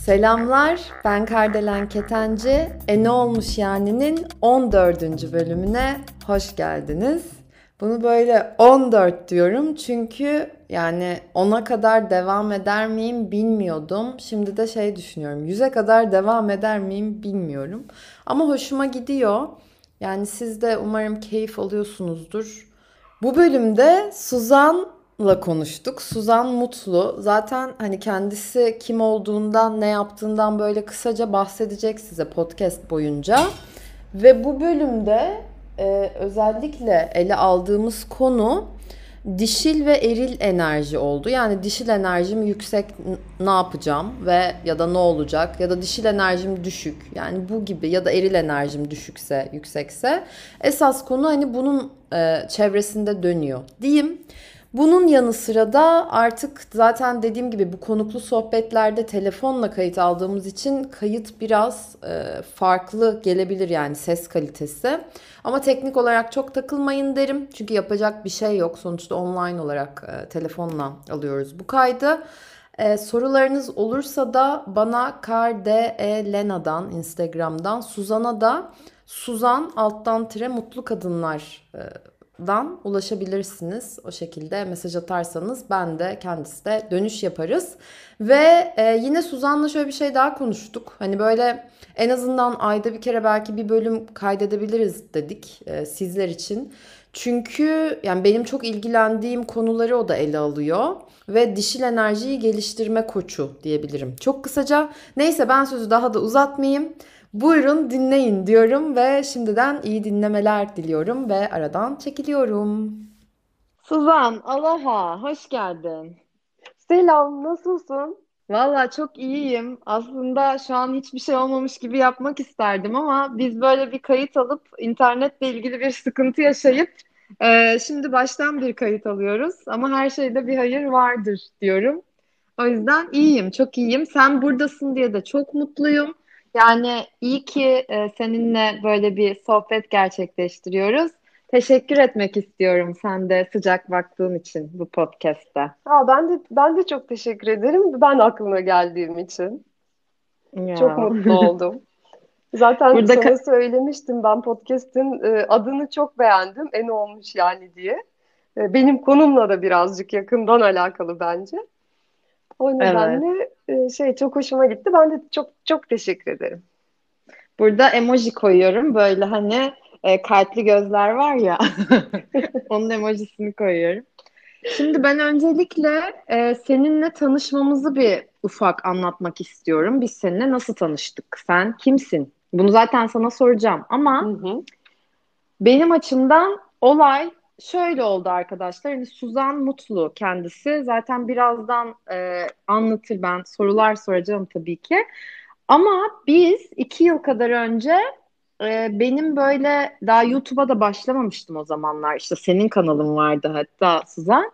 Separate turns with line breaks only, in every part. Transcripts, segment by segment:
Selamlar, ben Kardelen Ketenci. E ne olmuş yani'nin 14. bölümüne hoş geldiniz. Bunu böyle 14 diyorum çünkü yani 10'a kadar devam eder miyim bilmiyordum. Şimdi de şey düşünüyorum. 100'e kadar devam eder miyim bilmiyorum. Ama hoşuma gidiyor. Yani siz de umarım keyif alıyorsunuzdur. Bu bölümde Suzan'la konuştuk. Suzan Mutlu. Zaten hani kendisi kim olduğundan, ne yaptığından böyle kısaca bahsedecek size podcast boyunca. Ve bu bölümde e, özellikle ele aldığımız konu dişil ve eril enerji oldu. Yani dişil enerjim yüksek ne yapacağım ve ya da ne olacak ya da dişil enerjim düşük. Yani bu gibi ya da eril enerjim düşükse, yüksekse esas konu hani bunun e, çevresinde dönüyor. Diyeyim. Bunun yanı sıra da artık zaten dediğim gibi bu konuklu sohbetlerde telefonla kayıt aldığımız için kayıt biraz e, farklı gelebilir yani ses kalitesi. Ama teknik olarak çok takılmayın derim. Çünkü yapacak bir şey yok. Sonuçta online olarak e, telefonla alıyoruz bu kaydı. E, sorularınız olursa da bana KarDE Lena'dan Instagram'dan Suzan'a da Suzan alttan tire mutlu kadınlar e, dan ulaşabilirsiniz. O şekilde mesaj atarsanız ben de kendisi de dönüş yaparız. Ve e, yine Suzan'la şöyle bir şey daha konuştuk. Hani böyle en azından ayda bir kere belki bir bölüm kaydedebiliriz dedik e, sizler için. Çünkü yani benim çok ilgilendiğim konuları o da ele alıyor ve dişil enerjiyi geliştirme koçu diyebilirim. Çok kısaca neyse ben sözü daha da uzatmayayım. Buyurun dinleyin diyorum ve şimdiden iyi dinlemeler diliyorum ve aradan çekiliyorum.
Suzan, aloha, hoş geldin.
Selam, nasılsın?
Valla çok iyiyim. Aslında şu an hiçbir şey olmamış gibi yapmak isterdim ama biz böyle bir kayıt alıp internetle ilgili bir sıkıntı yaşayıp e, şimdi baştan bir kayıt alıyoruz. Ama her şeyde bir hayır vardır diyorum. O yüzden iyiyim, çok iyiyim. Sen buradasın diye de çok mutluyum. Yani iyi ki e, seninle böyle bir sohbet gerçekleştiriyoruz. Teşekkür etmek istiyorum sen de sıcak baktığın için bu podcast'te.
Aa, ben de ben de çok teşekkür ederim. Ben aklına geldiğim için. Ya. Çok mutlu oldum. Zaten Burada sana söylemiştim ben podcast'in e, adını çok beğendim. En olmuş yani diye. E, benim konumla da birazcık yakından alakalı bence. O nedenle evet. şey çok hoşuma gitti. Ben de çok çok teşekkür ederim.
Burada emoji koyuyorum. Böyle hani e, kalpli gözler var ya. onun emojisini koyuyorum. Şimdi ben öncelikle e, seninle tanışmamızı bir ufak anlatmak istiyorum. Biz seninle nasıl tanıştık? Sen kimsin? Bunu zaten sana soracağım ama hı hı. benim açımdan olay şöyle oldu arkadaşlar. Hani Suzan Mutlu kendisi. Zaten birazdan e, anlatır ben sorular soracağım tabii ki. Ama biz iki yıl kadar önce e, benim böyle daha YouTube'a da başlamamıştım o zamanlar. İşte senin kanalın vardı hatta Suzan.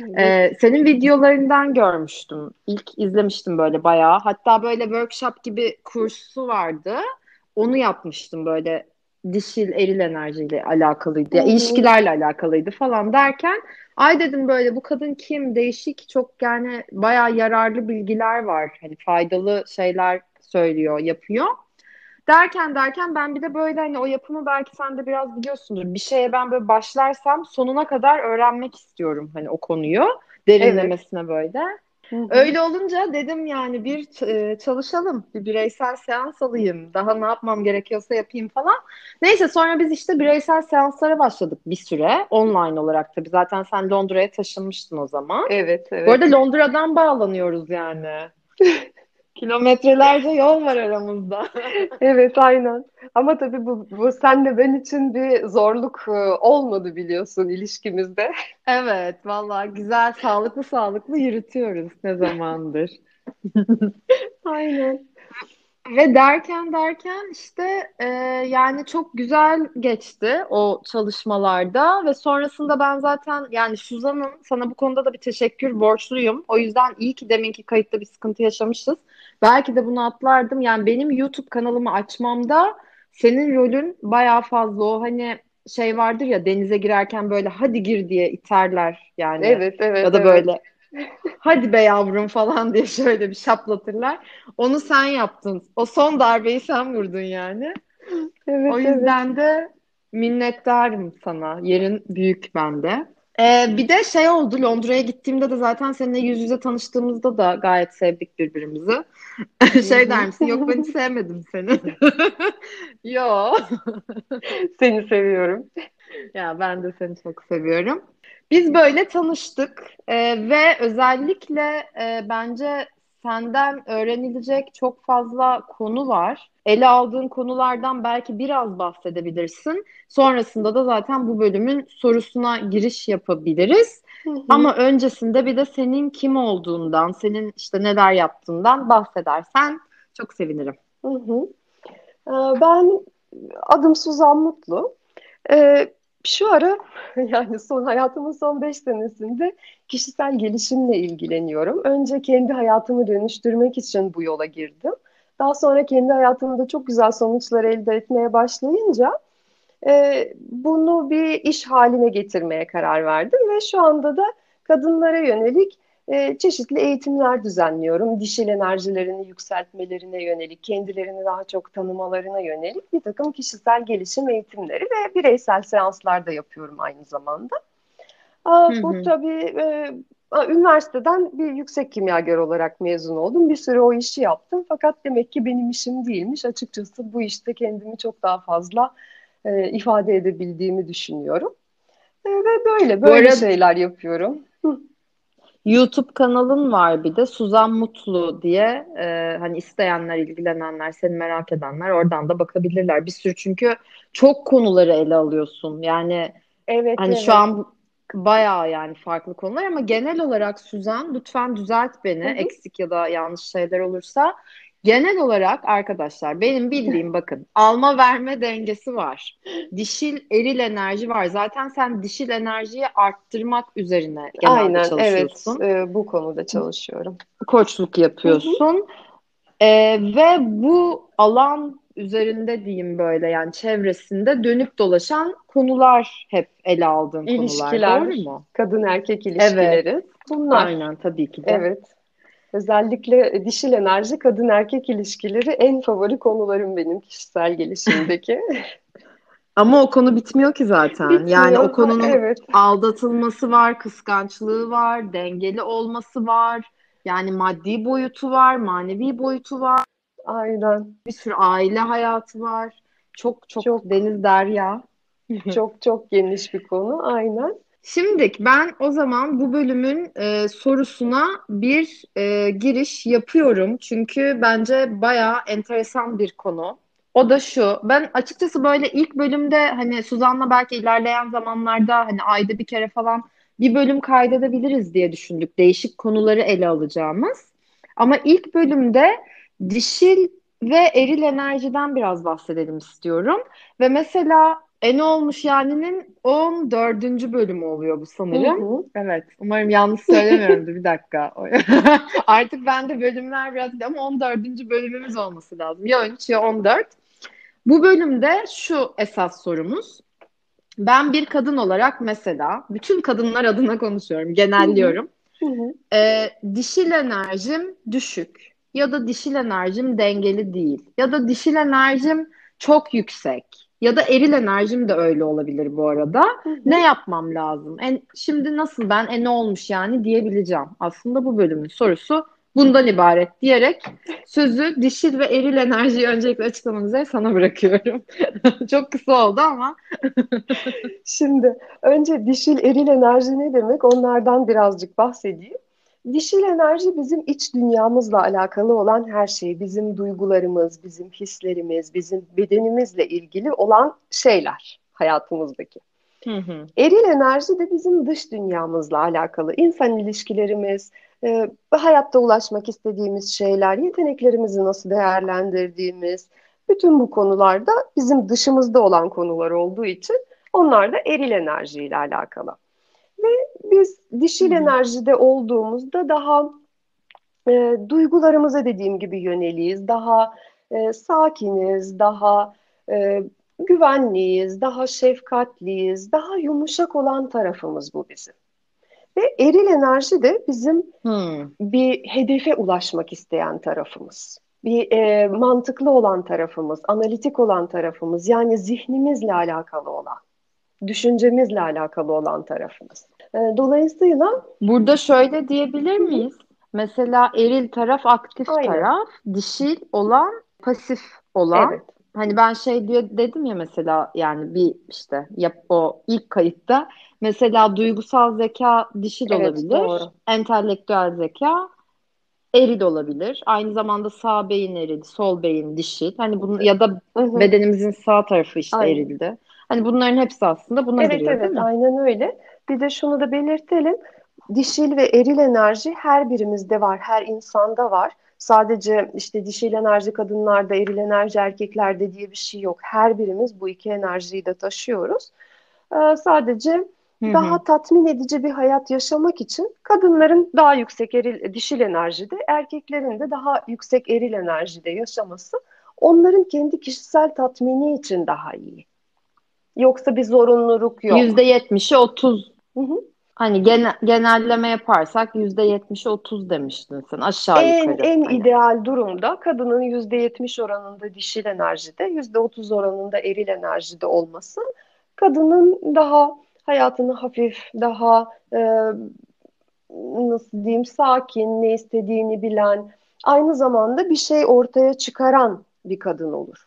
Evet. Ee, senin videolarından görmüştüm. İlk izlemiştim böyle bayağı. Hatta böyle workshop gibi kursu vardı. Onu yapmıştım böyle dişil eril enerjiyle alakalıydı. Yani ilişkilerle alakalıydı falan derken ay dedim böyle bu kadın kim değişik çok yani bayağı yararlı bilgiler var. Hani faydalı şeyler söylüyor, yapıyor. Derken derken ben bir de böyle hani o yapımı belki sen de biraz biliyorsundur. Bir şeye ben böyle başlarsam sonuna kadar öğrenmek istiyorum hani o konuyu derinlemesine evet. böyle. Öyle olunca dedim yani bir e, çalışalım, bir bireysel seans alayım, daha ne yapmam gerekiyorsa yapayım falan. Neyse sonra biz işte bireysel seanslara başladık bir süre online olarak tabii. Zaten sen Londra'ya taşınmıştın o zaman.
Evet, evet.
Bu arada Londra'dan bağlanıyoruz yani. Kilometrelerce yol var aramızda.
evet aynen. Ama tabii bu, bu senle ben için bir zorluk e, olmadı biliyorsun ilişkimizde.
Evet vallahi güzel sağlıklı sağlıklı yürütüyoruz ne zamandır.
aynen.
Ve derken derken işte e, yani çok güzel geçti o çalışmalarda ve sonrasında ben zaten yani Suzan'ın sana bu konuda da bir teşekkür borçluyum. O yüzden iyi ki deminki kayıtta bir sıkıntı yaşamışız. Belki de bunu atlardım. Yani benim YouTube kanalımı açmamda senin rolün bayağı fazla o hani şey vardır ya denize girerken böyle hadi gir diye iterler yani.
Evet, evet,
Ya da
evet.
böyle hadi be yavrum falan diye şöyle bir şaplatırlar. Onu sen yaptın. O son darbeyi sen vurdun yani.
Evet,
O
evet.
yüzden de minnettarım sana. Yerin büyük bende. Ee, bir de şey oldu Londra'ya gittiğimde de zaten seninle yüz yüze tanıştığımızda da gayet sevdik birbirimizi. Şey der misin? Yok ben hiç sevmedim seni. Yo.
Seni seviyorum.
Ya ben de seni çok seviyorum. Biz böyle tanıştık Ee, ve özellikle e, bence senden öğrenilecek çok fazla konu var. Ele aldığın konulardan belki biraz bahsedebilirsin. Sonrasında da zaten bu bölümün sorusuna giriş yapabiliriz.
Hı hı.
Ama öncesinde bir de senin kim olduğundan, senin işte neler yaptığından bahsedersen çok sevinirim.
Hı hı. Ee, Ben adım Suzan Mutlu. Ee, şu ara yani son hayatımın son beş senesinde kişisel gelişimle ilgileniyorum. Önce kendi hayatımı dönüştürmek için bu yola girdim. Daha sonra kendi hayatımda çok güzel sonuçlar elde etmeye başlayınca e, bunu bir iş haline getirmeye karar verdim ve şu anda da kadınlara yönelik e, çeşitli eğitimler düzenliyorum. Dişil enerjilerini yükseltmelerine yönelik, kendilerini daha çok tanımalarına yönelik bir takım kişisel gelişim eğitimleri ve bireysel seanslar da yapıyorum aynı zamanda. Aa,
Hı
bu tabii e, üniversiteden bir yüksek kimyager olarak mezun oldum. Bir süre o işi yaptım fakat demek ki benim işim değilmiş. Açıkçası bu işte kendimi çok daha fazla e, ifade edebildiğimi düşünüyorum. E, ve böyle böyle
arada-
şeyler yapıyorum.
YouTube kanalın var bir de Suzan Mutlu diye e, hani isteyenler, ilgilenenler, seni merak edenler oradan da bakabilirler. Bir sürü çünkü çok konuları ele alıyorsun. Yani
Evet,
hani
evet.
şu an bayağı yani farklı konular ama genel olarak Suzan lütfen düzelt beni
Hı hı.
eksik ya da yanlış şeyler olursa. Genel olarak arkadaşlar benim bildiğim bakın alma verme dengesi var. Dişil eril enerji var. Zaten sen dişil enerjiyi arttırmak üzerine genelde
Aynen, evet.
çalışıyorsun
E, bu konuda çalışıyorum.
koçluk yapıyorsun. Ee, ve bu alan üzerinde diyeyim böyle yani çevresinde dönüp dolaşan konular hep ele aldığın konular.
İlişkiler,
Doğru mu?
kadın erkek ilişkileri. Bunlar.
Aynen tabii ki de.
Evet. Özellikle dişil enerji, kadın erkek ilişkileri en favori konularım benim kişisel gelişimdeki.
Ama o konu bitmiyor ki zaten. Yani
Bitmiyor.
o konunun
Evet.
aldatılması var, kıskançlığı var, dengeli olması var. Yani maddi boyutu var, manevi boyutu var.
Aynen.
Bir sürü aile hayatı var. Çok çok,
Çok.
deniz derya.
Çok çok geniş bir konu. Aynen.
Şimdi ben o zaman bu bölümün e, sorusuna bir e, giriş yapıyorum. Çünkü bence bayağı enteresan bir konu. O da şu. Ben açıkçası böyle ilk bölümde hani Suzan'la belki ilerleyen zamanlarda hani ayda bir kere falan bir bölüm kaydedebiliriz diye düşündük. Değişik konuları ele alacağımız. Ama ilk bölümde dişil ve eril enerjiden biraz bahsedelim istiyorum. Ve mesela E ne olmuş yani'nin 14. bölümü oluyor bu sanırım.
Hı hı.
Evet. Umarım yanlış söylemiyorumdur. Bir dakika. Artık bende bölümler biraz ama 14. bölümümüz olması lazım. Ya 13 ya 14. Bu bölümde şu esas sorumuz. Ben bir kadın olarak mesela bütün kadınlar adına konuşuyorum, genelliyorum.
Hı hı.
Ee, dişil enerjim düşük ya da dişil enerjim dengeli değil ya da dişil enerjim çok yüksek ya da eril enerjim de öyle olabilir bu arada.
Hı hı.
Ne yapmam lazım? En, şimdi nasıl ben e ne olmuş yani diyebileceğim. Aslında bu bölümün sorusu bundan ibaret diyerek sözü dişil ve eril enerjiyi öncelikle açıklamak üzere sana bırakıyorum. Çok kısa oldu ama.
Şimdi önce dişil eril enerji ne demek? Onlardan birazcık bahsedeyim. Dişil enerji bizim iç dünyamızla alakalı olan her şey, bizim duygularımız, bizim hislerimiz, bizim bedenimizle ilgili olan şeyler hayatımızdaki.
Hı hı.
Eril enerji de bizim dış dünyamızla alakalı. İnsan ilişkilerimiz, e, hayatta ulaşmak istediğimiz şeyler, yeteneklerimizi nasıl değerlendirdiğimiz, bütün bu konularda bizim dışımızda olan konular olduğu için onlar da eril enerjiyle alakalı. Biz dişil
hı.
enerjide olduğumuzda daha e, duygularımıza dediğim gibi yöneliyiz, daha e, sakiniz, daha e, güvenliyiz, daha şefkatliyiz, daha yumuşak olan tarafımız bu bizim. Ve eril enerji de bizim hmm. bir hedefe ulaşmak isteyen tarafımız. Bir e, mantıklı olan tarafımız, analitik olan tarafımız, yani zihnimizle alakalı olan, düşüncemizle alakalı olan tarafımız. E, dolayısıyla
burada şöyle diyebilir miyiz? Mesela eril taraf aktif Aynen. taraf, dişil olan pasif olan. Evet. Hani ben şey diye dedim ya mesela yani bir işte yap o ilk kayıtta mesela duygusal zeka dişil evet, olabilir. Doğru. Entelektüel zeka eril olabilir. Aynı zamanda sağ beyin eril, sol beyin dişil. Hani bunun ya da bedenimizin sağ tarafı işte Aynen. erildi. Hani bunların hepsi aslında buna
evet,
giriyor
evet,
değil mi?
Aynen öyle. Bir de şunu da belirtelim. Dişil ve eril enerji her birimizde var, her insanda var. Sadece işte dişil enerji kadınlarda, eril enerji erkeklerde diye bir şey yok. Her birimiz bu iki enerjiyi de taşıyoruz. Ee, sadece Hı-hı. daha tatmin edici bir hayat yaşamak için kadınların daha yüksek eril, dişil enerjide, erkeklerin de daha yüksek eril enerjide yaşaması onların kendi kişisel tatmini için daha iyi. Yoksa bir zorunluluk yok.
%70'i 30 hı hı. Hani genel, genelleme yaparsak yüzde yetmiş otuz demiştin sen aşağı
en,
yukarı.
En
hani.
ideal durumda kadının yüzde yetmiş oranında dişil enerjide, yüzde otuz oranında eril enerjide olması kadının daha hayatını hafif, daha e, nasıl diyeyim sakin, ne istediğini bilen, aynı zamanda bir şey ortaya çıkaran bir kadın olur.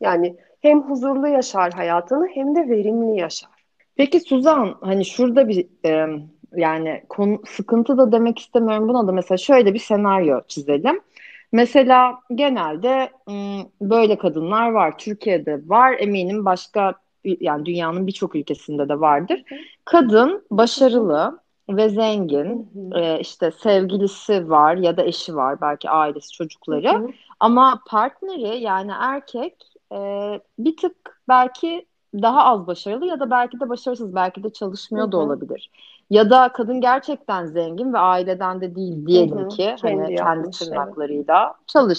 Yani hem huzurlu yaşar hayatını hem de verimli yaşar.
Peki Suzan hani şurada bir e, yani konu sıkıntı da demek istemiyorum buna da mesela şöyle bir senaryo çizelim. Mesela genelde böyle kadınlar var. Türkiye'de var. Eminim başka yani dünyanın birçok ülkesinde de vardır. Kadın başarılı ve zengin. E, işte sevgilisi var ya da eşi var. Belki ailesi, çocukları. Ama partneri yani erkek e, bir tık belki daha az başarılı ya da belki de başarısız, belki de çalışmıyor Hı-hı. da olabilir. Ya da kadın gerçekten zengin ve aileden de değil diyelim Hı-hı. ki kendi hani kendi tırnaklarıyla çalış.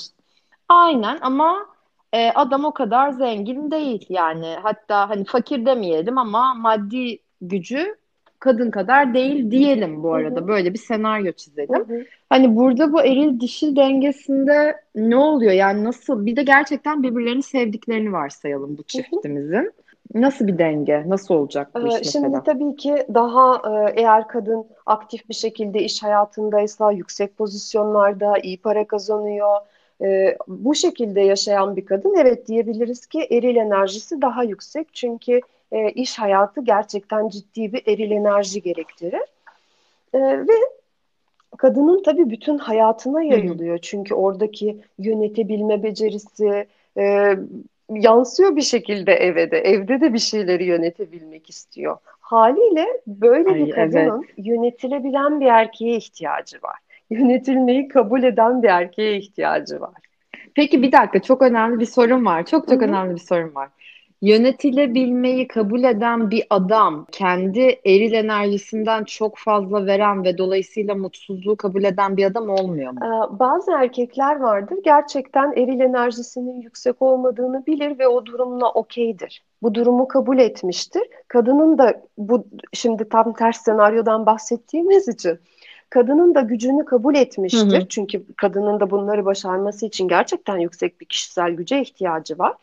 Aynen ama e, adam o kadar zengin değil yani. Hatta hani fakir demeyelim ama maddi gücü kadın kadar değil diyelim bu arada. Böyle bir senaryo çizelim. Hani burada bu eril dişil dengesinde ne oluyor? Yani nasıl? Bir de gerçekten birbirlerini sevdiklerini varsayalım bu çiftimizin. Nasıl bir denge? Nasıl olacak bu iş
ee, Şimdi mesela? tabii ki daha e, eğer kadın aktif bir şekilde iş hayatındaysa, yüksek pozisyonlarda, iyi para kazanıyor, e, bu şekilde yaşayan bir kadın evet diyebiliriz ki eril enerjisi daha yüksek. Çünkü e, iş hayatı gerçekten ciddi bir eril enerji gerektirir. Ve kadının tabii bütün hayatına yayılıyor. Hı hı. Çünkü oradaki yönetebilme becerisi, yansıyor bir şekilde eve de. Evde de bir şeyleri yönetebilmek istiyor. Haliyle böyle Ay, bir kadının evet. yönetilebilen bir erkeğe ihtiyacı var. Yönetilmeyi kabul eden bir erkeğe ihtiyacı var.
Peki bir dakika çok önemli bir sorun var. Çok çok Hı-hı. önemli bir sorun var yönetilebilmeyi kabul eden bir adam kendi eril enerjisinden çok fazla veren ve dolayısıyla mutsuzluğu kabul eden bir adam olmuyor mu?
Ee, bazı erkekler vardır gerçekten eril enerjisinin yüksek olmadığını bilir ve o durumla okeydir. Bu durumu kabul etmiştir. Kadının da bu şimdi tam ters senaryodan bahsettiğimiz için kadının da gücünü kabul etmiştir. Hı hı. Çünkü kadının da bunları başarması için gerçekten yüksek bir kişisel güce ihtiyacı var.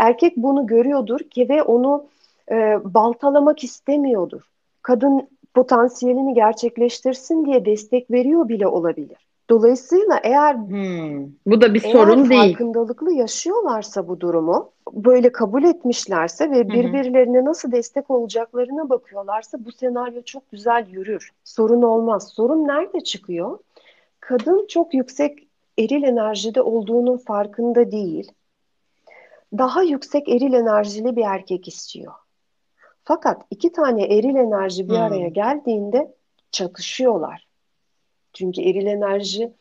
Erkek bunu görüyordur ki ve onu e, baltalamak istemiyordur. Kadın potansiyelini gerçekleştirsin diye destek veriyor bile olabilir. Dolayısıyla eğer hmm,
bu da bir sorun değil.
farkındalıklı yaşıyorlarsa bu durumu, böyle kabul etmişlerse ve birbirlerine nasıl destek olacaklarına bakıyorlarsa bu senaryo çok güzel yürür. Sorun olmaz. Sorun nerede çıkıyor? Kadın çok yüksek eril enerjide olduğunun farkında değil daha yüksek eril enerjili bir erkek istiyor. Fakat iki tane eril enerji bir hmm. araya geldiğinde çatışıyorlar. Çünkü eril enerji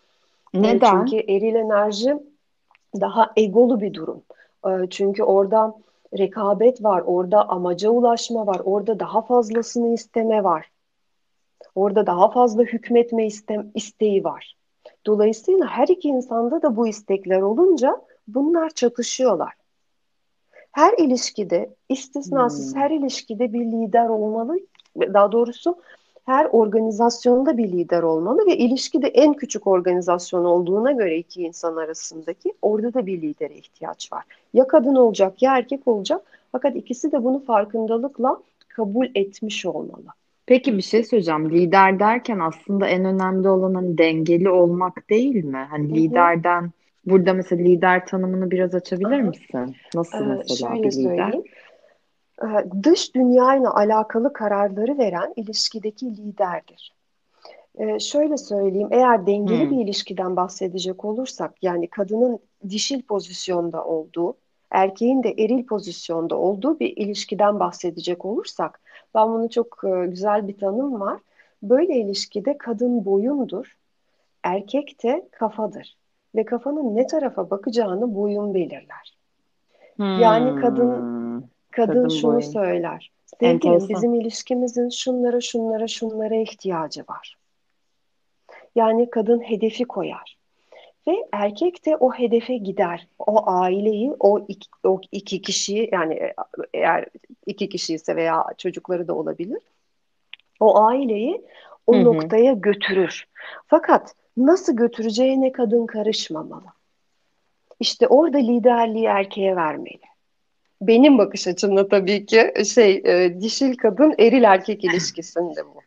e, neden? Çünkü eril enerji daha egolu bir durum. E, çünkü orada rekabet var, orada amaca ulaşma var, orada daha fazlasını isteme var. Orada daha fazla hükmetme istem isteği var. Dolayısıyla her iki insanda da bu istekler olunca bunlar çatışıyorlar. Her ilişkide, istisnasız hmm. her ilişkide bir lider olmalı. Daha doğrusu her organizasyonda bir lider olmalı ve ilişkide en küçük organizasyon olduğuna göre iki insan arasındaki orada da bir lidere ihtiyaç var. Ya kadın olacak ya erkek olacak fakat ikisi de bunu farkındalıkla kabul etmiş olmalı.
Peki bir şey söyleyeceğim. Lider derken aslında en önemli olan hani dengeli olmak değil mi? Hani Hı-hı. liderden burada mesela lider tanımını biraz açabilir misin? Nasıl ee, mesela bir lider? Söyleyeyim.
Ee, dış dünyayla alakalı kararları veren ilişkideki liderdir. Ee, şöyle söyleyeyim, eğer dengeli hmm. bir ilişkiden bahsedecek olursak, yani kadının dişil pozisyonda olduğu, erkeğin de eril pozisyonda olduğu bir ilişkiden bahsedecek olursak, ben bunu çok e, güzel bir tanım var. Böyle ilişkide kadın boyundur, erkek de kafadır ve kafanın ne tarafa bakacağını boyun belirler. Hmm. Yani kadın kadın, kadın şunu boyun. söyler. Sevgilim bizim ilişkimizin şunlara şunlara şunlara ihtiyacı var. Yani kadın hedefi koyar. Ve erkek de o hedefe gider. O aileyi, o iki, o iki kişiyi yani eğer iki kişi ise veya çocukları da olabilir. O aileyi o hı hı. noktaya götürür. Fakat nasıl götüreceğine kadın karışmamalı. İşte orada liderliği erkeğe vermeli benim bakış açımda tabii ki şey e, dişil kadın eril erkek ilişkisinde bu.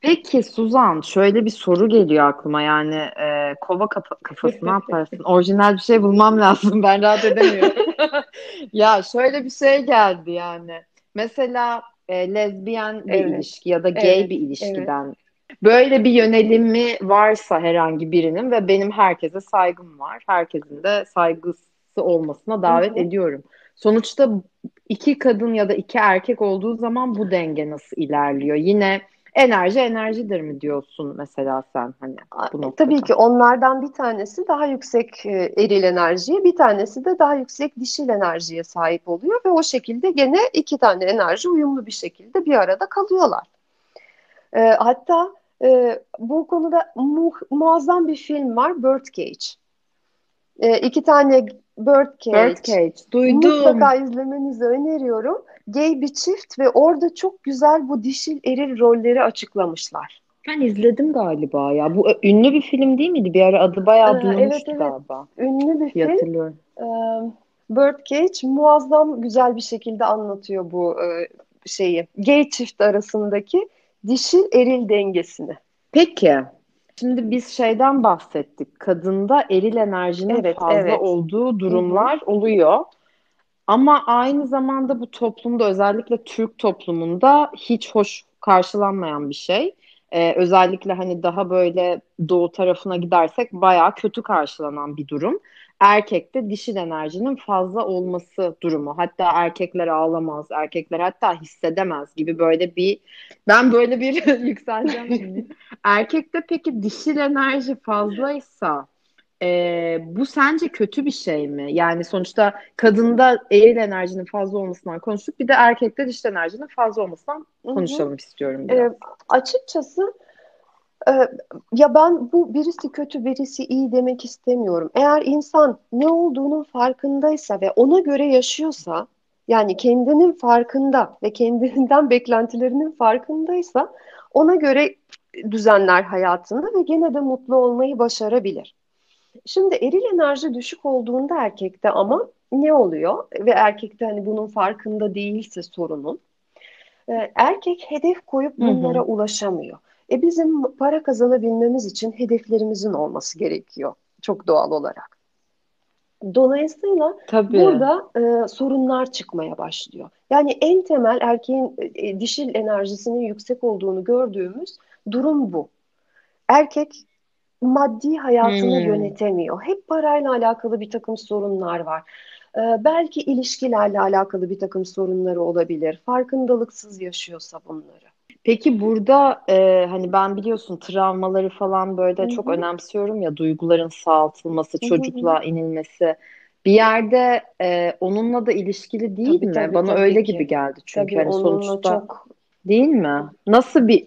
Peki Suzan şöyle bir soru geliyor aklıma yani e, kova kafa, kafası ne yaparsın? Orijinal bir şey bulmam lazım ben rahat edemiyorum. ya şöyle bir şey geldi yani. Mesela e, lezbiyen bir evet. ilişki ya da gay evet. bir ilişkiden evet. Böyle bir yönelimi varsa herhangi birinin ve benim herkese saygım var. Herkesin de saygısı olmasına davet Hı-hı. ediyorum. Sonuçta iki kadın ya da iki erkek olduğu zaman bu denge nasıl ilerliyor? Yine enerji enerjidir mi diyorsun mesela sen hani
bu noktada? Tabii ki onlardan bir tanesi daha yüksek e, eril enerjiye, bir tanesi de daha yüksek dişil enerjiye sahip oluyor ve o şekilde gene iki tane enerji uyumlu bir şekilde bir arada kalıyorlar. E, hatta e, bu konuda mu muazzam bir film var, Birdcage. E, iki tane Birdcage.
Birdcage. Duydum.
Mutlaka izlemenizi öneriyorum. Gay bir çift ve orada çok güzel bu dişil eril rolleri açıklamışlar.
Ben izledim galiba ya. Bu ünlü bir film değil miydi? Bir ara adı bayağı ee, duyulmuştu evet, evet. galiba.
Ünlü bir film. Hatırlıyorum. Ee, Birdcage muazzam güzel bir şekilde anlatıyor bu e, şeyi. Gay çift arasındaki dişil eril dengesini.
Peki Şimdi biz şeyden bahsettik. Kadında eril enerjinin evet, fazla evet. olduğu durumlar Hı-hı. oluyor. Ama aynı zamanda bu toplumda özellikle Türk toplumunda hiç hoş karşılanmayan bir şey. Ee, özellikle hani daha böyle doğu tarafına gidersek bayağı kötü karşılanan bir durum erkekte dişil enerjinin fazla olması durumu. Hatta erkekler ağlamaz, erkekler hatta hissedemez gibi böyle bir ben böyle bir yükseleceğim şimdi. Erkekte peki dişil enerji fazlaysa e, bu sence kötü bir şey mi? Yani sonuçta kadında eril enerjinin fazla olmasından konuştuk. Bir de erkekte dişil enerjinin fazla olmasından konuşalım Hı-hı. istiyorum biraz. E,
açıkçası ya ben bu birisi kötü birisi iyi demek istemiyorum. Eğer insan ne olduğunun farkındaysa ve ona göre yaşıyorsa yani kendinin farkında ve kendinden beklentilerinin farkındaysa ona göre düzenler hayatını ve gene de mutlu olmayı başarabilir. Şimdi eril enerji düşük olduğunda erkekte ama ne oluyor ve erkekte hani bunun farkında değilse sorunun e, erkek hedef koyup bunlara hı hı. ulaşamıyor. E bizim para kazanabilmemiz için hedeflerimizin olması gerekiyor çok doğal olarak. Dolayısıyla Tabii. burada e, sorunlar çıkmaya başlıyor. Yani en temel erkeğin e, dişil enerjisinin yüksek olduğunu gördüğümüz durum bu. Erkek maddi hayatını hmm. yönetemiyor. Hep parayla alakalı bir takım sorunlar var. Ee, belki ilişkilerle alakalı bir takım sorunları olabilir. Farkındalıksız yaşıyorsa bunları.
Peki burada e, hani ben biliyorsun travmaları falan böyle Hı-hı. çok önemsiyorum ya duyguların sağaltılması, Hı-hı. çocukluğa inilmesi. Bir yerde e, onunla da ilişkili değil tabii, mi? Tabii, Bana tabii öyle ki. gibi geldi çünkü tabii, hani sonuçta çok... değil mi? Nasıl bir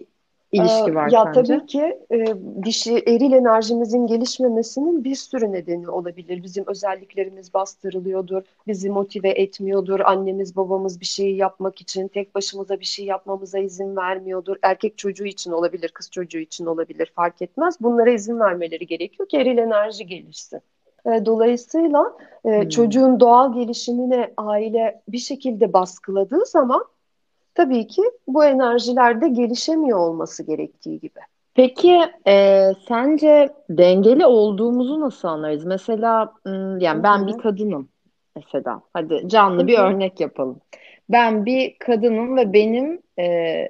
ilişki var
ya
sence?
Tabii ki e, dişi eril enerjimizin gelişmemesinin bir sürü nedeni olabilir. Bizim özelliklerimiz bastırılıyordur, bizi motive etmiyordur, annemiz babamız bir şeyi yapmak için tek başımıza bir şey yapmamıza izin vermiyordur. Erkek çocuğu için olabilir, kız çocuğu için olabilir fark etmez. Bunlara izin vermeleri gerekiyor ki eril enerji gelişsin. E, dolayısıyla e, hmm. çocuğun doğal gelişimine aile bir şekilde baskıladığı zaman tabii ki bu enerjilerde gelişemiyor olması gerektiği gibi.
Peki e, sence dengeli olduğumuzu nasıl anlarız? Mesela yani ben Hı-hı. bir kadınım mesela. Hadi canlı Hı-hı. bir örnek yapalım. Ben bir kadınım ve benim e,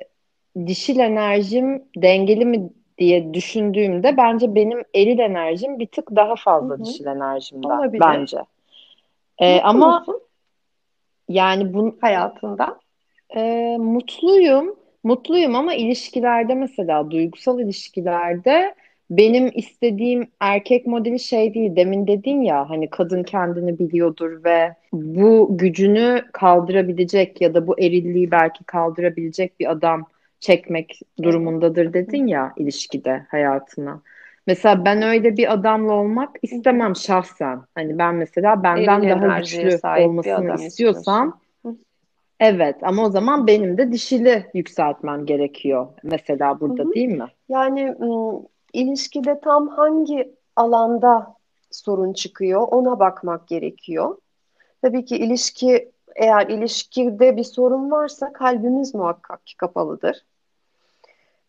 dişil enerjim dengeli mi diye düşündüğümde bence benim eril enerjim bir tık daha fazla Hı-hı. dişil enerjimden Olabilir. bence. E, ama musun? yani bu
hayatında
e, mutluyum. Mutluyum ama ilişkilerde mesela duygusal ilişkilerde benim istediğim erkek modeli şey değil. Demin dedin ya hani kadın kendini biliyordur ve bu gücünü kaldırabilecek ya da bu erilliği belki kaldırabilecek bir adam çekmek durumundadır dedin ya ilişkide hayatına. Mesela ben öyle bir adamla olmak istemem şahsen. Hani ben mesela benden Eril daha güçlü olmasını istiyorsam Evet ama o zaman benim de dişili yükseltmem gerekiyor mesela burada Hı-hı. değil mi?
Yani ilişkide tam hangi alanda sorun çıkıyor ona bakmak gerekiyor. Tabii ki ilişki eğer ilişkide bir sorun varsa kalbimiz muhakkak ki kapalıdır.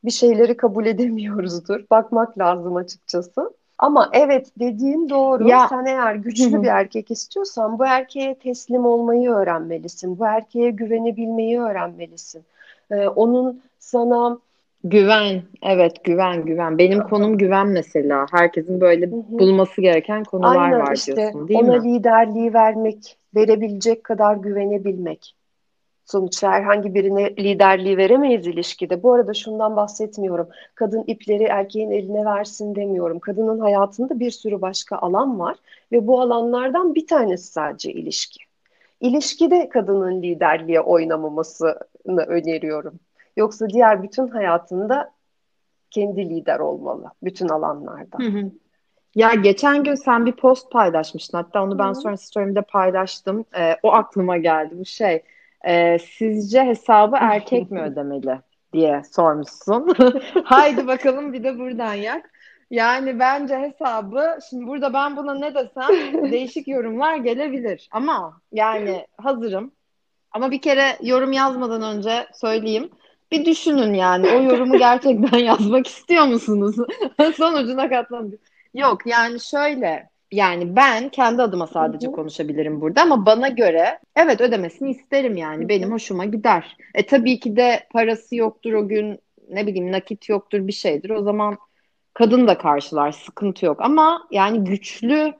Bir şeyleri kabul edemiyoruzdur. Bakmak lazım açıkçası. Ama evet dediğin doğru. Ya. Sen eğer güçlü bir erkek istiyorsan bu erkeğe teslim olmayı öğrenmelisin. Bu erkeğe güvenebilmeyi öğrenmelisin. Ee, onun sana
Güven, evet güven güven. Benim konum güven mesela. Herkesin böyle bulması gereken konular Aynen, var işte, diyorsun değil
ona
mi?
Ona liderliği vermek, verebilecek kadar güvenebilmek. Sonuçta herhangi birine liderliği veremeyiz ilişkide. Bu arada şundan bahsetmiyorum. Kadın ipleri erkeğin eline versin demiyorum. Kadının hayatında bir sürü başka alan var ve bu alanlardan bir tanesi sadece ilişki. İlişkide kadının liderliğe oynamamasını öneriyorum. Yoksa diğer bütün hayatında kendi lider olmalı bütün alanlarda. Hı hı.
Ya geçen gün sen bir post paylaşmıştın. Hatta onu ben hı. sonra story'imde paylaştım. Ee, o aklıma geldi. Bu şey e, sizce hesabı erkek mi ödemeli diye sormuşsun. Haydi bakalım bir de buradan yak. Yani bence hesabı şimdi burada ben buna ne desem değişik yorumlar gelebilir. Ama yani hazırım. Ama bir kere yorum yazmadan önce söyleyeyim. Bir düşünün yani o yorumu gerçekten yazmak istiyor musunuz? Sonucuna katlanın. Yok yani şöyle yani ben kendi adıma sadece Hı-hı. konuşabilirim burada ama bana göre evet ödemesini isterim yani. Hı-hı. Benim hoşuma gider. E tabii ki de parası yoktur o gün ne bileyim nakit yoktur bir şeydir. O zaman kadın da karşılar sıkıntı yok ama yani güçlü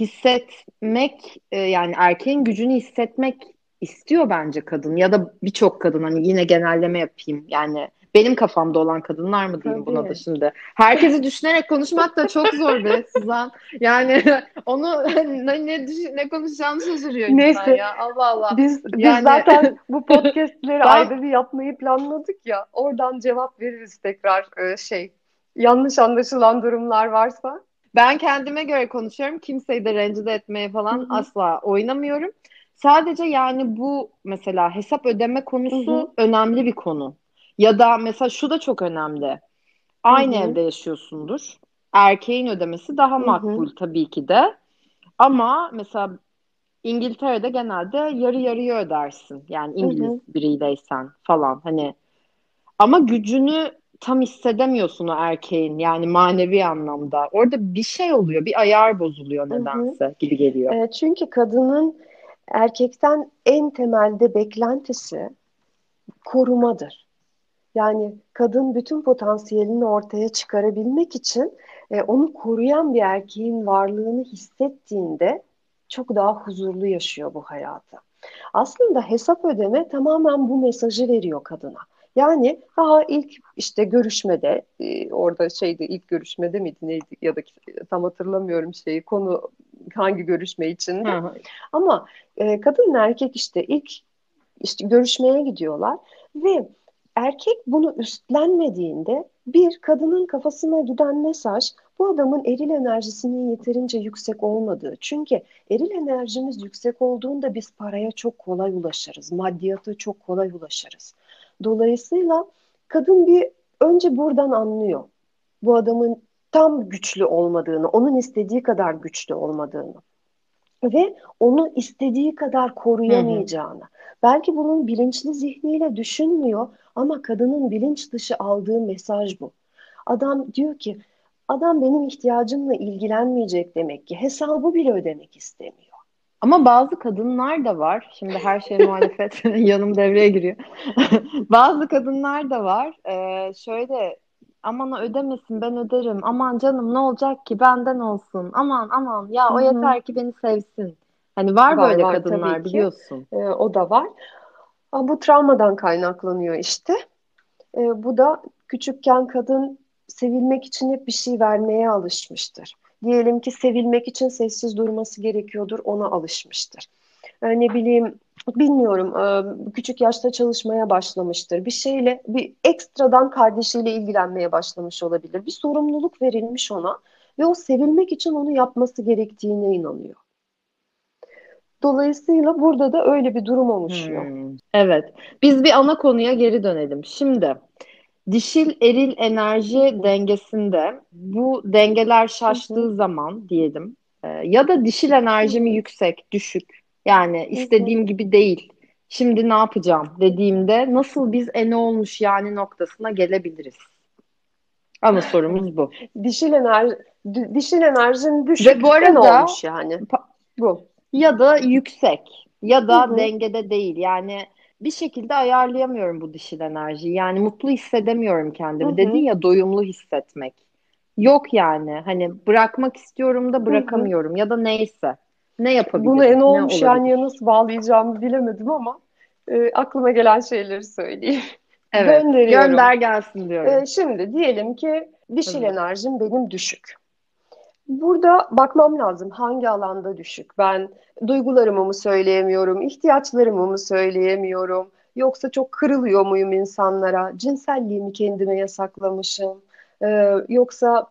hissetmek e, yani erkeğin gücünü hissetmek istiyor bence kadın ya da birçok kadın hani yine genelleme yapayım yani benim kafamda olan kadınlar mı diyeyim Tabii. buna da şimdi. Herkesi düşünerek konuşmak da çok zor be Suzan. Yani onu ne, ne, düşün, ne konuşacağını şaşırıyor Neyse. ya. Allah Allah.
Biz, yani... biz zaten bu podcastleri ayda bir yapmayı planladık ya. Oradan cevap veririz tekrar e, şey. Yanlış anlaşılan durumlar varsa.
Ben kendime göre konuşuyorum. Kimseyi de rencide etmeye falan Hı-hı. asla oynamıyorum. Sadece yani bu mesela hesap ödeme konusu Hı-hı. önemli bir konu. Ya da mesela şu da çok önemli. Aynı Hı-hı. evde yaşıyorsundur. Erkeğin ödemesi daha makbul Hı-hı. tabii ki de. Ama mesela İngiltere'de genelde yarı yarıya ödersin. Yani İngiliz Hı-hı. biriyleysen falan hani. Ama gücünü tam hissedemiyorsun o erkeğin yani manevi anlamda. Orada bir şey oluyor, bir ayar bozuluyor nedense Hı-hı. gibi geliyor.
E, çünkü kadının erkekten en temelde beklentisi korumadır. Yani kadın bütün potansiyelini ortaya çıkarabilmek için e, onu koruyan bir erkeğin varlığını hissettiğinde çok daha huzurlu yaşıyor bu hayatı. Aslında hesap ödeme tamamen bu mesajı veriyor kadına. Yani daha ilk işte görüşmede e, orada şeydi ilk görüşmede miydi neydi ya da tam hatırlamıyorum şeyi konu hangi görüşme için. Ama e, kadın erkek işte ilk işte görüşmeye gidiyorlar ve erkek bunu üstlenmediğinde bir kadının kafasına giden mesaj bu adamın eril enerjisinin yeterince yüksek olmadığı. Çünkü eril enerjimiz yüksek olduğunda biz paraya çok kolay ulaşırız. Maddiyata çok kolay ulaşırız. Dolayısıyla kadın bir önce buradan anlıyor. Bu adamın tam güçlü olmadığını, onun istediği kadar güçlü olmadığını ve onu istediği kadar koruyamayacağını. Hı hı. Belki bunun bilinçli zihniyle düşünmüyor ama kadının bilinç dışı aldığı mesaj bu. Adam diyor ki adam benim ihtiyacımla ilgilenmeyecek demek ki hesabı bile ödemek istemiyor.
Ama bazı kadınlar da var. Şimdi her şey muhalefet yanım devreye giriyor. bazı kadınlar da var. Ee, şöyle aman ödemesin ben öderim. Aman canım ne olacak ki benden olsun. Aman aman ya o yeter ki beni sevsin. Hani var, var böyle var, kadınlar biliyorsun.
Ee, o da var. Ama bu travmadan kaynaklanıyor işte. Ee, bu da küçükken kadın sevilmek için hep bir şey vermeye alışmıştır. Diyelim ki sevilmek için sessiz durması gerekiyordur, ona alışmıştır. Yani ne bileyim bilmiyorum e, küçük yaşta çalışmaya başlamıştır. Bir şeyle bir ekstradan kardeşiyle ilgilenmeye başlamış olabilir. Bir sorumluluk verilmiş ona ve o sevilmek için onu yapması gerektiğine inanıyor. Dolayısıyla burada da öyle bir durum oluşuyor. Hmm,
evet. Biz bir ana konuya geri dönelim. Şimdi dişil eril enerji dengesinde bu dengeler şaştığı Hı-hı. zaman diyelim e, ya da dişil enerji mi yüksek, düşük yani istediğim gibi değil. Şimdi ne yapacağım dediğimde nasıl biz e ne olmuş yani noktasına gelebiliriz? Ana sorumuz bu.
Dişil enerji dişil enerjinin düşük Ve bu arada olmuş yani.
Bu. Ya da yüksek ya da Hı-hı. dengede değil. Yani bir şekilde ayarlayamıyorum bu dişil enerjiyi. Yani mutlu hissedemiyorum kendimi. Hı-hı. Dedin ya doyumlu hissetmek. Yok yani. Hani bırakmak istiyorum da bırakamıyorum Hı-hı. ya da neyse. Ne yapabilirim?
Bunu en olmuş yani nasıl bağlayacağımı bilemedim ama e, aklıma gelen şeyleri söyleyeyim.
Evet. Gönder gelsin diyorum. E,
şimdi diyelim ki dişil evet. enerjim benim düşük. Burada bakmam lazım hangi alanda düşük. Ben duygularımı mı söyleyemiyorum, ihtiyaçlarımı mı söyleyemiyorum, yoksa çok kırılıyor muyum insanlara, cinselliğimi kendime yasaklamışım, ee, yoksa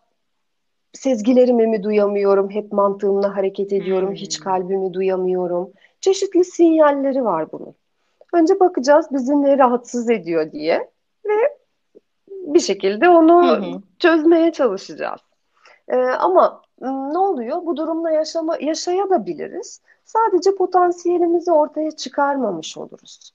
sezgilerimi mi duyamıyorum, hep mantığımla hareket ediyorum, hmm. hiç kalbimi duyamıyorum. Çeşitli sinyalleri var bunun. Önce bakacağız bizi ne rahatsız ediyor diye ve bir şekilde onu hmm. çözmeye çalışacağız. Ee, ama ne oluyor? Bu durumla yaşama, yaşayabiliriz. Sadece potansiyelimizi ortaya çıkarmamış oluruz.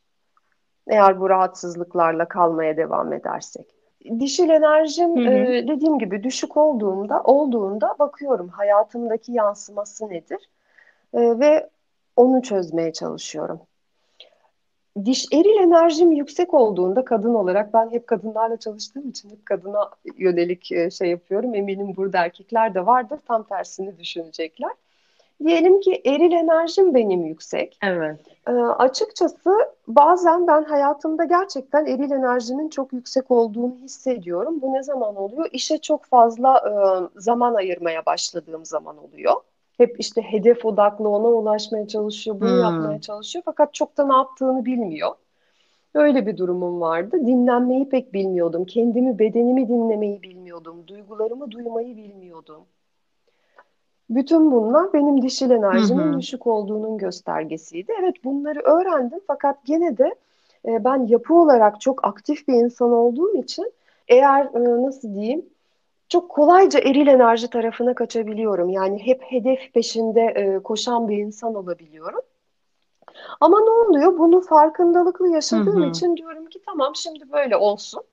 Eğer bu rahatsızlıklarla kalmaya devam edersek. Dişil enerjim hı hı. E, dediğim gibi düşük olduğunda olduğunda bakıyorum hayatımdaki yansıması nedir e, ve onu çözmeye çalışıyorum. Diş eril enerjim yüksek olduğunda kadın olarak ben hep kadınlarla çalıştığım için hep kadına yönelik e, şey yapıyorum. Eminim burada erkekler de vardır. Tam tersini düşünecekler. Diyelim ki eril enerjim benim yüksek.
Evet.
E, açıkçası bazen ben hayatımda gerçekten eril enerjinin çok yüksek olduğunu hissediyorum. Bu ne zaman oluyor? İşe çok fazla e, zaman ayırmaya başladığım zaman oluyor. Hep işte hedef odaklı ona ulaşmaya çalışıyor, bunu hmm. yapmaya çalışıyor. Fakat çok da ne yaptığını bilmiyor. Öyle bir durumum vardı. Dinlenmeyi pek bilmiyordum. Kendimi, bedenimi dinlemeyi bilmiyordum. Duygularımı duymayı bilmiyordum. Bütün bunlar benim dişil enerjimin hı düşük olduğunun göstergesiydi. Evet bunları öğrendim fakat gene de e, ben yapı olarak çok aktif bir insan olduğum için eğer e, nasıl diyeyim çok kolayca eril enerji tarafına kaçabiliyorum. Yani hep hedef peşinde e, koşan bir insan olabiliyorum. Ama ne oluyor? Bunu farkındalıklı yaşadığım hı hı. için diyorum ki tamam şimdi böyle olsun.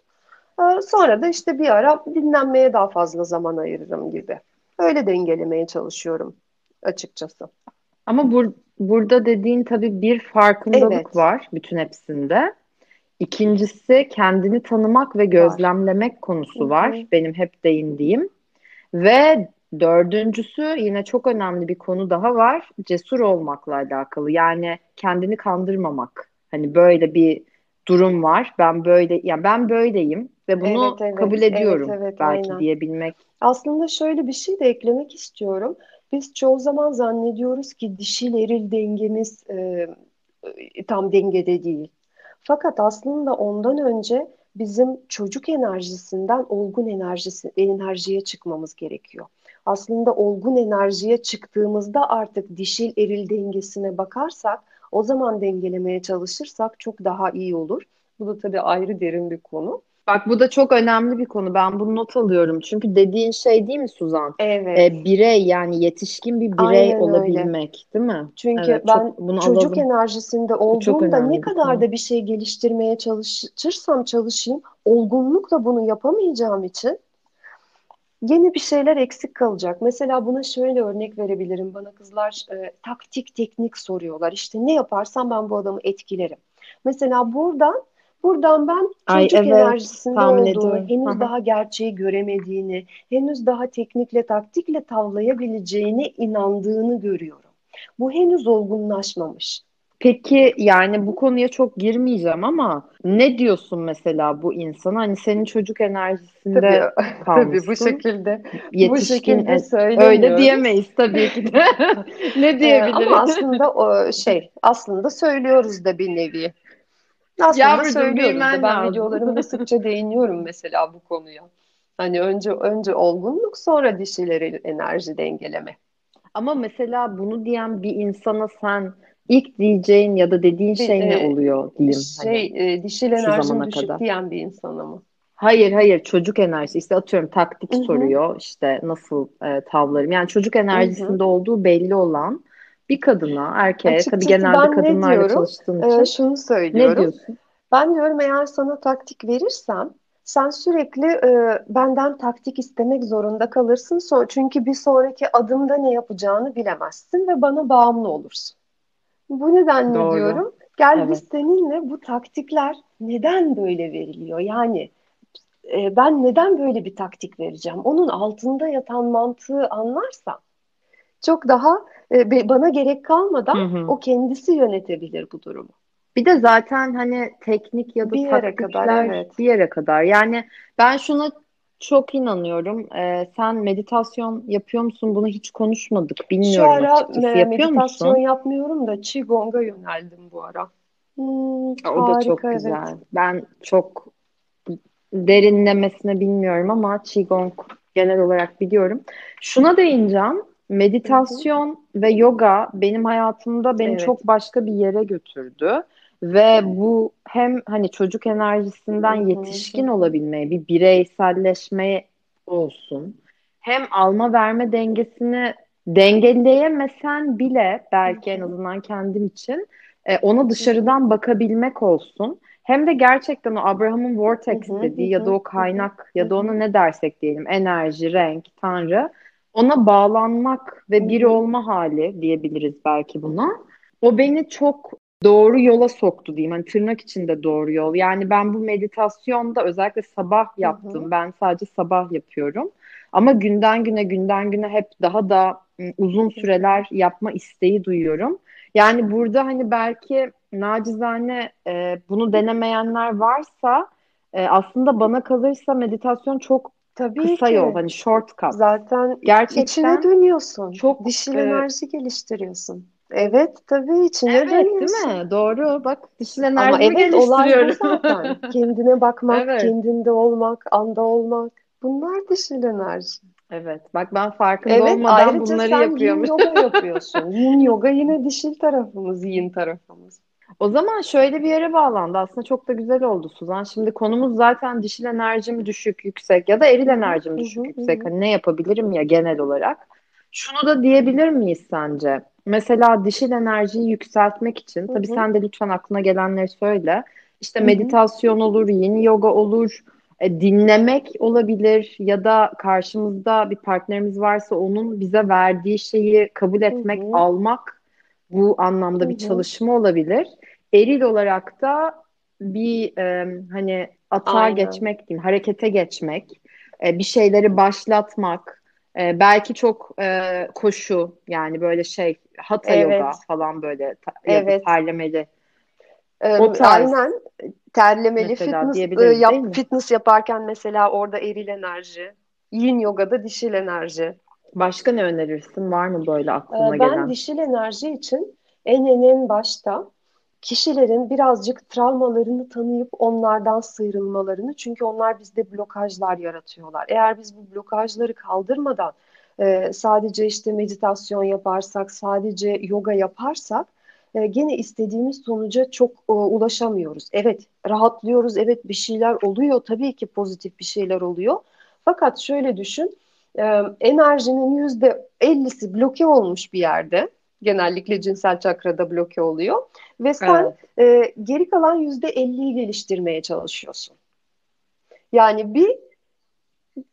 E, sonra da işte bir ara dinlenmeye daha fazla zaman ayırırım gibi. Öyle dengelemeye çalışıyorum açıkçası.
Ama bur burada dediğin tabii bir farkındalık evet. var bütün hepsinde. İkincisi kendini tanımak ve gözlemlemek var. konusu var. Hı-hı. Benim hep değindiğim. Ve dördüncüsü yine çok önemli bir konu daha var. Cesur olmakla alakalı. Yani kendini kandırmamak. Hani böyle bir durum var. Ben böyle yani ben böyleyim ve bunu evet, evet, kabul ediyorum evet, evet, belki aynen. diyebilmek.
Aslında şöyle bir şey de eklemek istiyorum. Biz çoğu zaman zannediyoruz ki dişil eril dengemiz e, tam dengede değil. Fakat aslında ondan önce bizim çocuk enerjisinden olgun enerjisi, enerjiye çıkmamız gerekiyor. Aslında olgun enerjiye çıktığımızda artık dişil eril dengesine bakarsak o zaman dengelemeye çalışırsak çok daha iyi olur. Bu da tabii ayrı derin bir konu.
Bak bu da çok önemli bir konu. Ben bunu not alıyorum. Çünkü dediğin şey değil mi Suzan?
Evet.
Ee, birey yani yetişkin bir birey
Aynen öyle.
olabilmek, değil mi?
Çünkü
Evet,
ben
çok- bunu
çocuk
alalım.
enerjisinde olduğumda ne kadar da bir şey geliştirmeye çalışırsam çalışayım, olgunlukla bunu yapamayacağım için yeni bir şeyler eksik kalacak. Mesela buna şöyle örnek verebilirim. Bana kızlar e, taktik, teknik soruyorlar. İşte ne yaparsam ben bu adamı etkilerim. Mesela buradan Buradan ben
Ay,
çocuk
evet,
enerjisinde olduğunu,
ediyorum.
henüz
hı.
daha gerçeği göremediğini, henüz daha teknikle, taktikle tavlayabileceğine inandığını görüyorum. Bu henüz olgunlaşmamış.
Peki yani bu konuya çok girmeyeceğim ama ne diyorsun mesela bu insana? Hani senin çocuk enerjisinde
Tabii, tabii bu
kalmışsın.
şekilde bu
Yetişkin
şekilde
en-
söylemiyoruz.
öyle diyemeyiz tabii ki de. Ne
Ee,
diyebiliriz?
ama aslında o şey, aslında söylüyoruz da bir nevi. Aslında
Yavrucuğum,
söylüyoruz da ben
lazım.
videolarımda sıkça değiniyorum mesela bu konuya. Hani önce önce olgunluk sonra dişileri enerji dengeleme.
Ama mesela bunu diyen bir insana sen ilk diyeceğin ya da dediğin şey ne
e,
oluyor diyeyim
Şey,
hani.
e, dişil enerjim düşük
kadar.
diyen bir insana mı?
Hayır hayır çocuk enerjisi işte atıyorum taktik
Hı hı.
soruyor işte nasıl e, tavlarım yani çocuk enerjisinde olduğu belli olan bir kadına erkeğe tabii
Açıkçası
genelde
ben ne
kadınlarla
diyorum?
çalıştığın
Ee,
için
şunu
ne
söylüyorum.
diyorsun?
Ben diyorum eğer sana taktik verirsem sen sürekli e, benden taktik istemek zorunda kalırsın. So- çünkü bir sonraki adımda ne yapacağını bilemezsin ve bana bağımlı olursun. Bu nedenle
Doğru.
diyorum gel biz
Evet.
seninle bu taktikler neden böyle veriliyor? Yani e, ben neden böyle bir taktik vereceğim? Onun altında yatan mantığı anlarsam çok daha e, bana gerek
Hı
kalmadan
hı.
o kendisi yönetebilir bu durumu.
Bir de zaten hani teknik ya da
Bir yere kadar evet.
bir yere kadar. Yani ben şuna çok inanıyorum. Ee, sen meditasyon yapıyor musun? Bunu hiç konuşmadık.
Şu
Bilmiyorum
ara
açıkçası.
e,
Yapıyor
meditasyon
musun?
yapmıyorum da Qigong'a yöneldim bu ara. Hmm,
O da çok
harika evet.
güzel. Ben çok derinlemesine bilmiyorum ama Qigong genel olarak biliyorum. Şuna değineceğim. Meditasyon ve yoga benim hayatımda beni
Evet.
çok başka bir yere götürdü. Ve bu hem hani çocuk enerjisinden yetişkin olabilmeye, bir bireyselleşmeye olsun. Hem alma verme dengesini dengeleyemesen bile belki en azından kendim için e, ona dışarıdan bakabilmek olsun. Hem de gerçekten o Abraham'ın vortex dediği ya da o kaynak ya da ona ne dersek diyelim enerji, renk, tanrı ona bağlanmak ve bir
hı.
olma hali diyebiliriz belki buna. O beni çok doğru yola soktu diyeyim. Hani tırnak içinde doğru yol. Yani ben bu meditasyonda özellikle sabah yaptım.
hı.
Ben sadece sabah yapıyorum. Ama günden güne günden güne hep daha da ım, uzun süreler yapma isteği duyuyorum. Yani burada hani belki nacizane e, bunu denemeyenler varsa e, aslında bana kalırsa meditasyon çok
Tabii
kısa yol.
ki.
Hani shortcut.
Zaten içine
Gerçekten
dönüyorsun.
çok
Dişil
e,
enerji geliştiriyorsun. Evet, tabii içine
evet değil
dönüyorsun.
mi? Doğru. Bak dişil
Ama
enerjimi
evet
geliştiriyorum.
zaten. Kendine bakmak,
Evet.
kendinde olmak, anda olmak. Bunlar dişil enerji.
Evet. Bak ben farkında
Evet,
olmadan
ayrıca
bunları
sen yin
yapıyormuş.
yoga yapıyorsun. Yin yoga yine dişil tarafımız, yin tarafımız.
O zaman şöyle bir yere bağlandı. Aslında çok da güzel oldu Suzan. Şimdi konumuz zaten dişil enerjim düşük, yüksek ya da eril enerjim düşük, yüksek. Hani ne yapabilirim ya genel olarak. Şunu da diyebilir miyiz sence? Mesela dişil enerjiyi yükseltmek için, tabii sen de lütfen aklına gelenleri söyle. İşte meditasyon olur, yin yoga olur, e, dinlemek olabilir ya da karşımızda bir partnerimiz varsa onun bize verdiği şeyi kabul etmek, almak bu anlamda bir çalışma olabilir. Eril olarak da bir e, hani atağa
Aynen.
geçmek diyeyim, harekete geçmek, e, bir şeyleri başlatmak, e, belki çok e, koşu yani böyle şey hatha yoga
Evet,
falan böyle ta-
evet.
terlemeli
Ee,
o tarz
aynen. Terlemeli
mesela
fitness e, yap fitness yaparken mesela orada eril enerji, yin yogada dişil enerji.
Başka ne önerirsin? Var mı böyle
Ee,
aklına
ben
gelen?
dişil enerji için en en en başta kişilerin birazcık travmalarını tanıyıp onlardan sıyrılmalarını çünkü onlar bizde blokajlar yaratıyorlar. Eğer biz bu blokajları kaldırmadan e, sadece işte meditasyon yaparsak, sadece yoga yaparsak e, gene istediğimiz sonuca çok e, ulaşamıyoruz. Evet rahatlıyoruz, evet bir şeyler oluyor, tabii ki pozitif bir şeyler oluyor. Fakat şöyle düşün, e, enerjinin yüzde 50'si bloke olmuş bir yerde. Genellikle cinsel çakrada bloke oluyor. Ve sen evet. e, geri kalan yüzde 50'yi geliştirmeye çalışıyorsun. Yani bir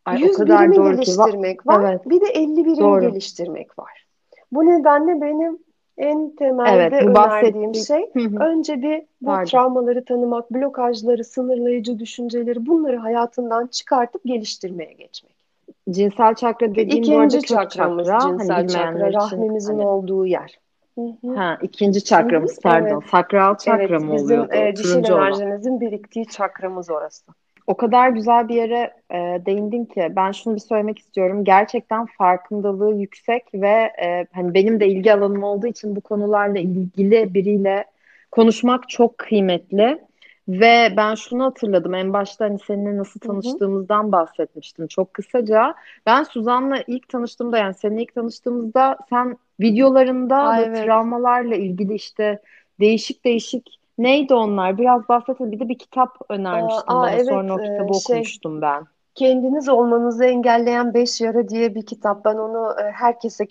Ay, 100 birimi geliştirmek var, var. Evet. bir de 50 birimi doğru. geliştirmek var. Bu nedenle benim en temelde evet, önerdiğim bahsettiğim... şey önce bir bu Pardon. travmaları tanımak, blokajları, sınırlayıcı düşünceleri bunları hayatından çıkartıp geliştirmeye geçmek.
Cinsel çakra dediğim İkinci bu arada
çakramız çakra, cinsel hani çakra, rahmimizin hani... olduğu yer.
Ha, ikinci çakramız Hı-hı. pardon. Evet. Sakral çakra evet, mı oluyordu?
Bizim e, dişil enerjimizin biriktiği çakramız orası.
O kadar güzel bir yere e, değindin ki ben şunu bir söylemek istiyorum. Gerçekten farkındalığı yüksek ve e, hani benim de ilgi alanım olduğu için bu konularla ilgili biriyle konuşmak çok kıymetli. Ve ben şunu hatırladım. En başta hani seninle nasıl tanıştığımızdan Hı-hı. bahsetmiştim çok kısaca. Ben Suzan'la ilk tanıştığımda yani seninle ilk tanıştığımızda sen videolarında Aa, evet. travmalarla ilgili işte değişik değişik neydi onlar? Biraz bahsedelim. Bir de bir kitap önermiştin aa, bana. Evet, Sonra o kitabı şey, okumuştum ben.
Kendiniz olmanızı engelleyen beş yara diye bir kitap. Ben onu e, herkese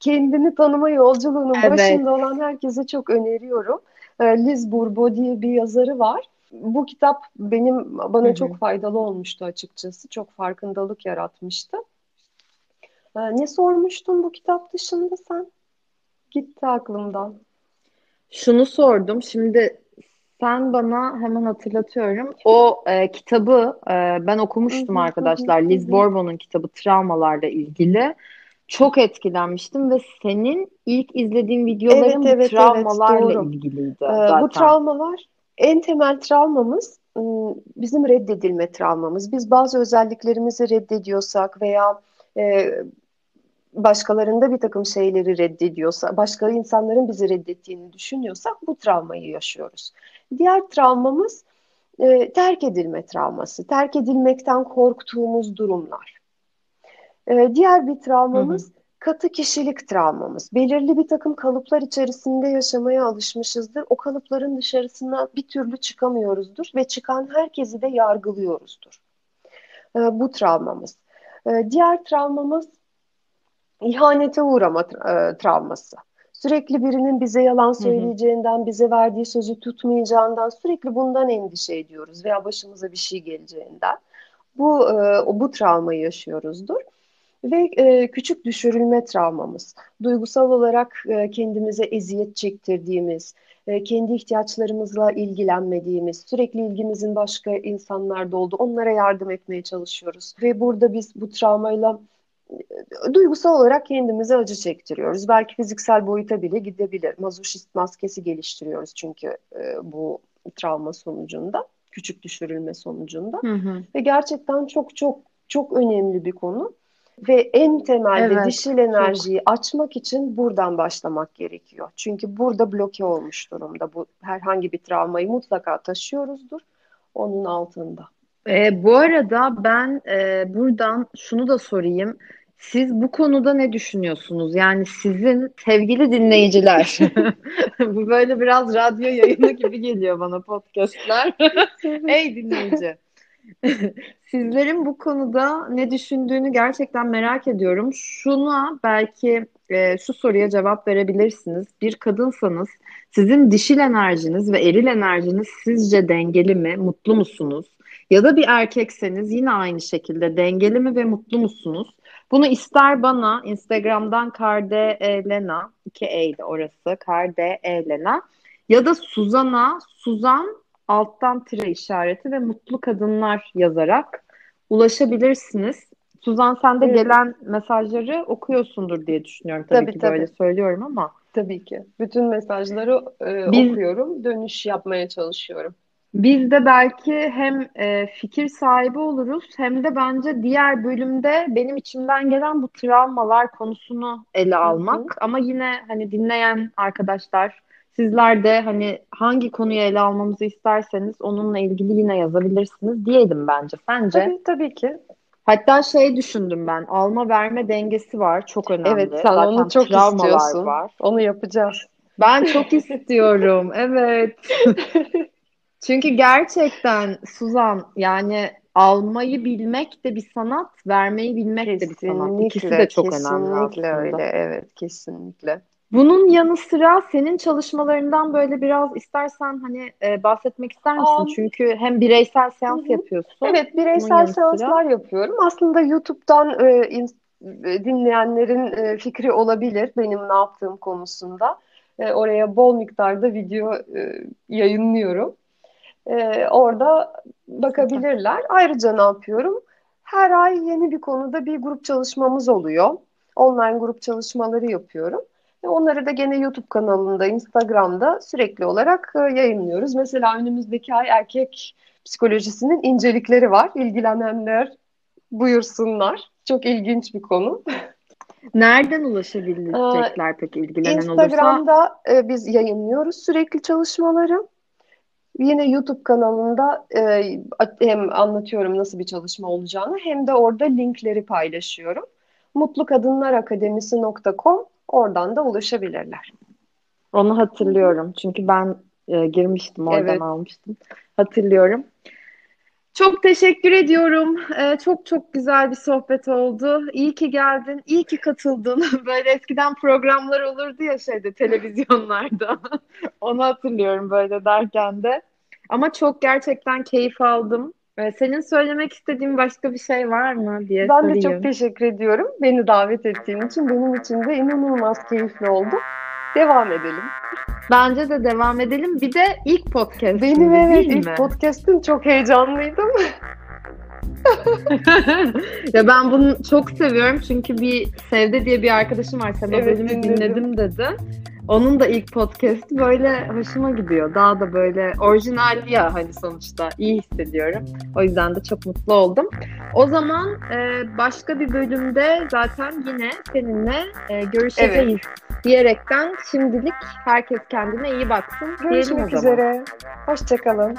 kendini tanıma yolculuğunun evet. başında olan herkese çok öneriyorum. E, Liz Bourbeau diye bir yazarı var. Bu kitap benim bana Hı-hı. çok faydalı olmuştu açıkçası. Çok farkındalık yaratmıştı. E, ne sormuştun bu kitap dışında sen? Gitti aklımdan.
Şunu sordum. Şimdi sen bana hemen hatırlatıyorum. O e, kitabı e, ben okumuştum arkadaşlar. Liz Bourbeau'nun kitabı travmalarla ilgili. Çok etkilenmiştim ve senin ilk izlediğin videoların evet, evet, travmalarla evet, ilgiliydi. Ee, zaten.
Bu travmalar en temel travmamız ıı, bizim reddedilme travmamız. Biz bazı özelliklerimizi reddediyorsak veya e, başkalarında bir takım şeyleri reddediyorsa, başka insanların bizi reddettiğini düşünüyorsak bu travmayı yaşıyoruz. Diğer travmamız e, terk edilme travması. Terk edilmekten korktuğumuz durumlar. E, diğer bir travmamız hı hı. Katı kişilik travmamız. Belirli bir takım kalıplar içerisinde yaşamaya alışmışızdır. O kalıpların dışarısına bir türlü çıkamıyoruzdur ve çıkan herkesi de yargılıyoruzdur. E, bu travmamız. E, diğer travmamız ihanete uğrama e, travması. Sürekli birinin bize yalan söyleyeceğinden, bize verdiği sözü tutmayacağından sürekli bundan endişe ediyoruz veya başımıza bir şey geleceğinden. Bu e, bu travmayı yaşıyoruzdur. Ve e, küçük düşürülme travmamız. Duygusal olarak e, kendimize eziyet çektirdiğimiz, e, kendi ihtiyaçlarımızla ilgilenmediğimiz, sürekli ilgimizin başka insanlarda olduğu, onlara yardım etmeye çalışıyoruz. Ve burada biz bu travmayla duygusal olarak kendimize acı çektiriyoruz. Belki fiziksel boyuta bile gidebilir. Mazoşist maskesi geliştiriyoruz çünkü e, bu travma sonucunda, küçük düşürülme sonucunda. Hı hı. Ve gerçekten çok çok çok önemli bir konu. Ve en temelde evet, dişil enerjiyi çok. açmak için buradan başlamak gerekiyor. Çünkü burada bloke olmuş durumda. Bu herhangi bir travmayı mutlaka taşıyoruzdur onun altında.
E, bu arada ben e, buradan şunu da sorayım. Siz bu konuda ne düşünüyorsunuz? Yani sizin sevgili dinleyiciler, bu böyle biraz radyo yayını gibi geliyor bana podcastler. Ey dinleyici. Sizlerin bu konuda ne düşündüğünü gerçekten merak ediyorum. Şuna belki e, şu soruya cevap verebilirsiniz. Bir kadınsanız sizin dişil enerjiniz ve eril enerjiniz sizce dengeli mi? Mutlu musunuz? Ya da bir erkekseniz yine aynı şekilde dengeli mi ve mutlu musunuz? Bunu ister bana Instagram'dan Karde Lena, iki E ile orası Karde Lena ya da Suzan'a, Suzan alttan tire işareti ve mutlu kadınlar yazarak ulaşabilirsiniz. Suzan sen de evet. gelen mesajları okuyorsundur diye düşünüyorum tabii, tabii ki tabii. böyle söylüyorum ama.
Tabii ki. Bütün mesajları e, Biz, okuyorum, dönüş yapmaya çalışıyorum.
Biz de belki hem e, fikir sahibi oluruz hem de bence diğer bölümde benim içimden gelen bu travmalar konusunu ele almak. Hı hı. Ama yine hani dinleyen arkadaşlar Sizler de hani hangi konuyu ele almamızı isterseniz onunla ilgili yine yazabilirsiniz diyelim bence. Sence?
Tabii, tabii ki.
Hatta şey düşündüm ben. Alma verme dengesi var. Çok önemli.
Evet sen
Zaten
onu çok istiyorsun.
Var.
Onu yapacağız.
Ben çok istiyorum. Evet. Çünkü gerçekten Suzan yani almayı bilmek de bir sanat, vermeyi bilmek de bir sanat. İkisi de çok önemli
kesinlikle öyle. Evet, kesinlikle.
Bunun yanı sıra senin çalışmalarından böyle biraz istersen hani e, bahsetmek ister misin?
Aa.
Çünkü hem bireysel seans
Hı
yapıyorsun.
Evet, bireysel
yanı sıra-
seanslar yapıyorum. Aslında YouTube'dan e, in- e, dinleyenlerin e, fikri olabilir benim ne yaptığım konusunda. E, oraya bol miktarda video e, yayınlıyorum. E, orada bakabilirler. Ayrıca ne yapıyorum? Her ay yeni bir konuda bir grup çalışmamız oluyor. Online grup çalışmaları yapıyorum. Ve onları da gene YouTube kanalında, Instagram'da sürekli olarak e, yayınlıyoruz. Mesela önümüzdeki ay erkek psikolojisinin incelikleri var. İlgilenenler buyursunlar. Çok ilginç bir konu.
Nereden ulaşabilecekler peki ilgilenen olursa?
Instagram'da e, biz yayınlıyoruz sürekli çalışmaları. Yine YouTube kanalında e, hem anlatıyorum nasıl bir çalışma olacağını hem de orada linkleri paylaşıyorum. mutlukadınlarakademisi.com oradan da ulaşabilirler.
Onu hatırlıyorum. Çünkü ben e, girmiştim oradan
Evet.
almıştım. Hatırlıyorum. Çok teşekkür ediyorum. E, çok çok güzel bir sohbet oldu. İyi ki geldin. İyi ki katıldın. Böyle eskiden programlar olurdu ya şeyde televizyonlarda. Onu hatırlıyorum böyle derken de. Ama çok gerçekten keyif aldım. E, senin söylemek istediğin başka bir şey var mı diye
Ben de
sorayım.
çok teşekkür ediyorum. Beni davet ettiğin için benim için de inanılmaz keyifli oldu. Devam edelim.
Bence de devam edelim. Bir de ilk podcast
Benim evet ilk
mi?
podcast'im çok heyecanlıydım.
Ya ben bunu çok seviyorum çünkü bir Sevde diye bir arkadaşım var. Sema
Evet,
bölümü
dinledim.
dinledim dedi. Onun da ilk podcast'i böyle hoşuma gidiyor. Daha da böyle orijinal ya hani sonuçta iyi hissediyorum. O yüzden de çok mutlu oldum. O zaman e, başka bir bölümde zaten yine seninle e, görüşeceğiz diyerekten şimdilik herkes kendine iyi baksın
Görüşmek üzere. Hoşçakalın.